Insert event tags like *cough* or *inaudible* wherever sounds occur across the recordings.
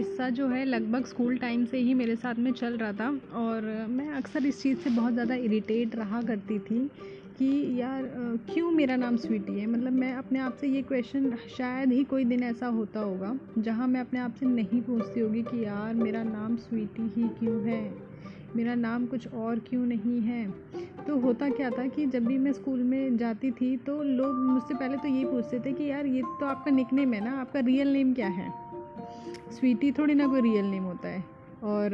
किस्सा जो है लगभग स्कूल टाइम से ही मेरे साथ में चल रहा था और मैं अक्सर इस चीज़ से बहुत ज़्यादा इरिटेट रहा करती थी कि यार क्यों मेरा नाम स्वीटी है? मतलब मैं अपने आप से ये क्वेश्चन शायद ही कोई दिन ऐसा होता होगा जहाँ मैं अपने आप से नहीं पूछती होगी कि यार, मेरा नाम स्वीटी ही क्यों है? मेरा नाम कुछ और क्यों नहीं है? तो होता क्या था कि जब भी मैं स्कूल में जाती थी तो लोग मुझसे पहले तो ये पूछते थे कि यार, ये तो आपका निक नेम है ना? आपका रियल नेम क्या है? स्वीटी थोड़ी ना कोई रियल नेम होता है। और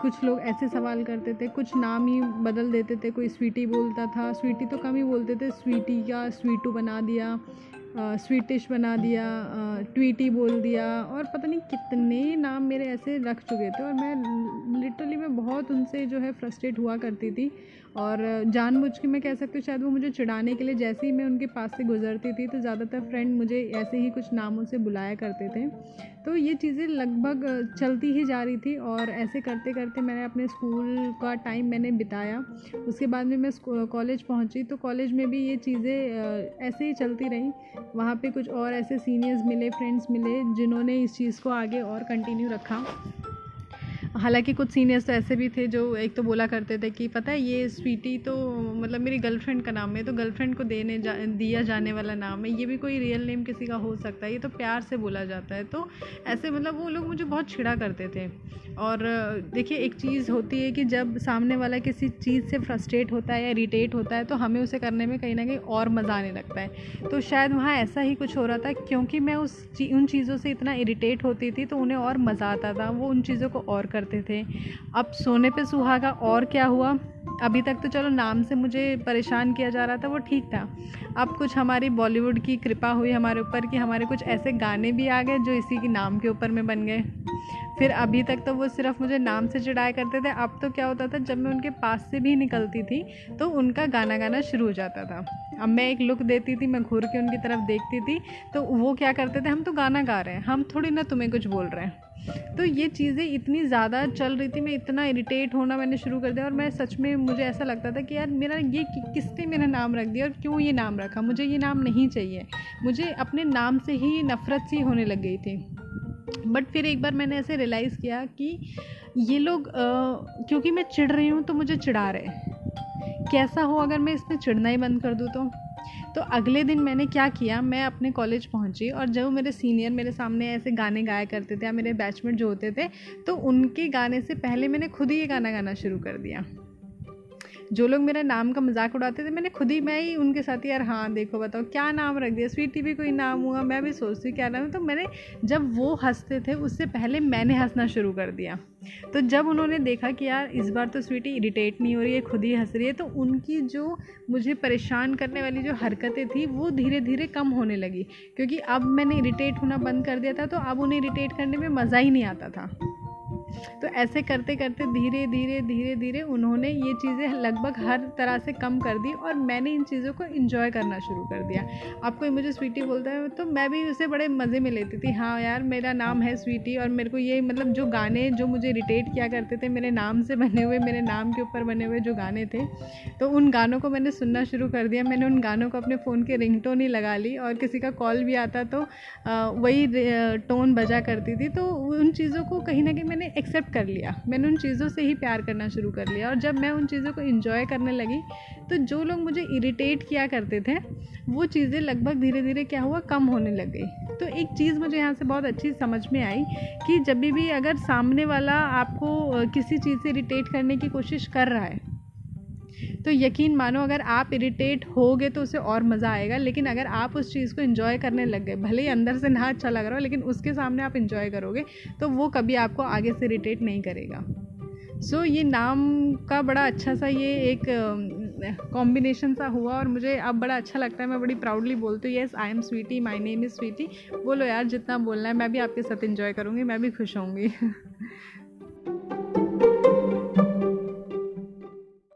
कुछ लोग ऐसे सवाल करते थे, कुछ नाम ही बदल देते थे, कोई स्वीटी बोलता था स्वीटी तो कम ही बोलते थे स्वीटी या स्वीटू बना दिया स्वीटिश बना दिया ट्वीटी बोल दिया, और पता नहीं कितने नाम मेरे ऐसे रख चुके थे और मैं लिटरली मैं बहुत उनसे जो है फ्रस्ट्रेट हुआ करती थी। और जान जानबूझ के मैं कह सकती हूँ, शायद वो मुझे चिढ़ाने के लिए जैसे ही मैं उनके पास से गुजरती थी तो ज़्यादातर फ्रेंड मुझे ऐसे ही कुछ नामों से बुलाया करते थे। तो ये चीज़ें लगभग चलती ही जा रही थी और ऐसे करते करते मैंने अपने स्कूल का टाइम मैंने बिताया। उसके बाद में मैं कॉलेज पहुँची तो कॉलेज में भी ये चीज़ें ऐसे ही चलती रहीं। वहाँ पे कुछ और ऐसे सीनियर्स मिले फ्रेंड्स मिले, जिन्होंने इस चीज़ को आगे और कंटिन्यू रखा। हालाँकि कुछ सीनियर्स तो ऐसे भी थे जो एक तो बोला करते थे कि, पता है, ये स्वीटी तो मतलब मेरी गर्लफ्रेंड का नाम है तो गर्लफ्रेंड को देने जा दिया जाने वाला नाम है। ये भी कोई रियल नेम किसी का हो सकता है ये तो प्यार से बोला जाता है। तो ऐसे मतलब वो लोग मुझे बहुत छिड़ा करते थे। और देखिए एक चीज़ होती है कि जब सामने वाला किसी चीज़ से फ्रस्ट्रेट होता है या इरीटेट होता है तो हमें उसे करने में कहीं ना कहीं और मज़ा आने लगता है। तो शायद वहाँ ऐसा ही कुछ हो रहा था क्योंकि मैं उस ची, उन चीज़ों से इतना इरीटेट होती थी तो उन्हें और मज़ा आता था। वो उन चीज़ों को और करते थे। अब सोने पे सुहागा और क्या हुआ? अभी तक तो चलो नाम से मुझे परेशान किया जा रहा था, वो ठीक था। अब कुछ हमारी बॉलीवुड की कृपा हुई हमारे ऊपर कि हमारे कुछ ऐसे गाने भी आ गए जो इसी के नाम के ऊपर में बन गए। फिर अभी तक तो वो सिर्फ़ मुझे नाम से चिढ़ाया करते थे। अब तो क्या होता था जब मैं उनके पास से भी निकलती थी तो उनका गाना गाना शुरू हो जाता था। अब मैं एक लुक देती थी मैं घूर के उनकी तरफ़ देखती थी तो वो क्या करते थे हम तो गाना गा रहे हैं हम थोड़ी ना तुम्हें कुछ बोल रहे हैं। तो ये चीज़ें इतनी ज़्यादा चल रही थी मैं इतना इरिटेट होना मैंने शुरू कर दिया और मैं सच में मुझे ऐसा लगता था कि यार मेरा ये कि, किसने मेरा नाम रख दिया और क्यों ये नाम रखा? मुझे ये नाम नहीं चाहिए। मुझे अपने नाम से ही नफ़रत सी होने लग गई थी। बट फिर एक बार मैंने ऐसे रियलाइज़ किया कि ये लोग आ, क्योंकि मैं चिढ़ रही हूँ तो मुझे चिढ़ा रहे कैसा हो अगर मैं इसमें चिढ़ना ही बंद कर दूँ तो? तो अगले दिन मैंने क्या किया मैं अपने कॉलेज पहुँची और जब मेरे सीनियर मेरे सामने ऐसे गाने गाया करते थे या मेरे बैचमेट जो होते थे तो उनके गाने से पहले मैंने खुद ही ये गाना गाना शुरू कर दिया। जो लोग मेरा नाम का मज़ाक उड़ाते थे, मैंने खुद ही, मैं ही उनके साथ यार हाँ देखो बताओ, क्या नाम रख दिया? स्वीटी भी कोई नाम हुआ? मैं भी सोचती हूँ क्या नाम है। तो मैंने, जब वो हँसते थे, उससे पहले मैंने हंसना शुरू कर दिया। तो जब उन्होंने देखा कि यार, इस बार तो स्वीटी इरिटेट नहीं हो रही है, खुद ही हंस रही है तो उनकी जो मुझे परेशान करने वाली जो हरकतें थी, वो धीरे धीरे कम होने लगी। क्योंकि अब मैंने इरिटेट होना बंद कर दिया था तो अब उन्हें इरिटेट करने में मज़ा ही नहीं आता था। तो ऐसे करते करते धीरे धीरे धीरे धीरे उन्होंने ये चीज़ें लगभग हर तरह से कम कर दी और मैंने इन चीज़ों को इन्जॉय करना शुरू कर दिया। अब कोई मुझे स्वीटी बोलता है तो मैं भी उसे बड़े मज़े में लेती थी। हाँ यार, मेरा नाम है स्वीटी और मेरे को ये मतलब जो गाने जो मुझे इरिटेट किया करते थे, मेरे नाम से बने हुए, मेरे नाम के ऊपर बने हुए जो गाने थे तो उन गानों को मैंने सुनना शुरू कर दिया। मैंने उन गानों को अपने फ़ोन के रिंगटोन ही लगा ली और किसी का कॉल भी आता तो वही टोन बजा करती थी। तो उन चीज़ों को कहीं ना कहीं मैंने एक्सेप्ट कर लिया। मैंने उन चीज़ों से ही प्यार करना शुरू कर लिया और जब मैं उन चीज़ों को इन्जॉय करने लगी तो जो लोग मुझे इरिटेट किया करते थे, वो चीज़ें लगभग धीरे धीरे क्या हुआ, कम होने लग गई। तो एक चीज़ मुझे यहाँ से बहुत अच्छी समझ में आई कि जब भी अगर सामने वाला आपको किसी चीज़ से इरिटेट करने की कोशिश कर रहा है तो यकीन मानो अगर आप इरिटेट होगे तो उसे और मज़ा आएगा लेकिन अगर आप उस चीज़ को इन्जॉय करने लग गए भले ही अंदर से ना अच्छा लग रहा हो लेकिन उसके सामने आप इन्जॉय करोगे तो वो कभी आपको आगे से इरिटेट नहीं करेगा। सो so, ये नाम का बड़ा अच्छा सा ये एक कॉम्बिनेशन सा हुआ और मुझे अब बड़ा अच्छा लगता है मैं बड़ी प्राउडली बोलती हूँ yes I am Sweety my name is Sweety बोलो यार जितना बोलना है मैं भी आपके साथ इन्जॉय करूँगी मैं भी खुश होंगी *laughs*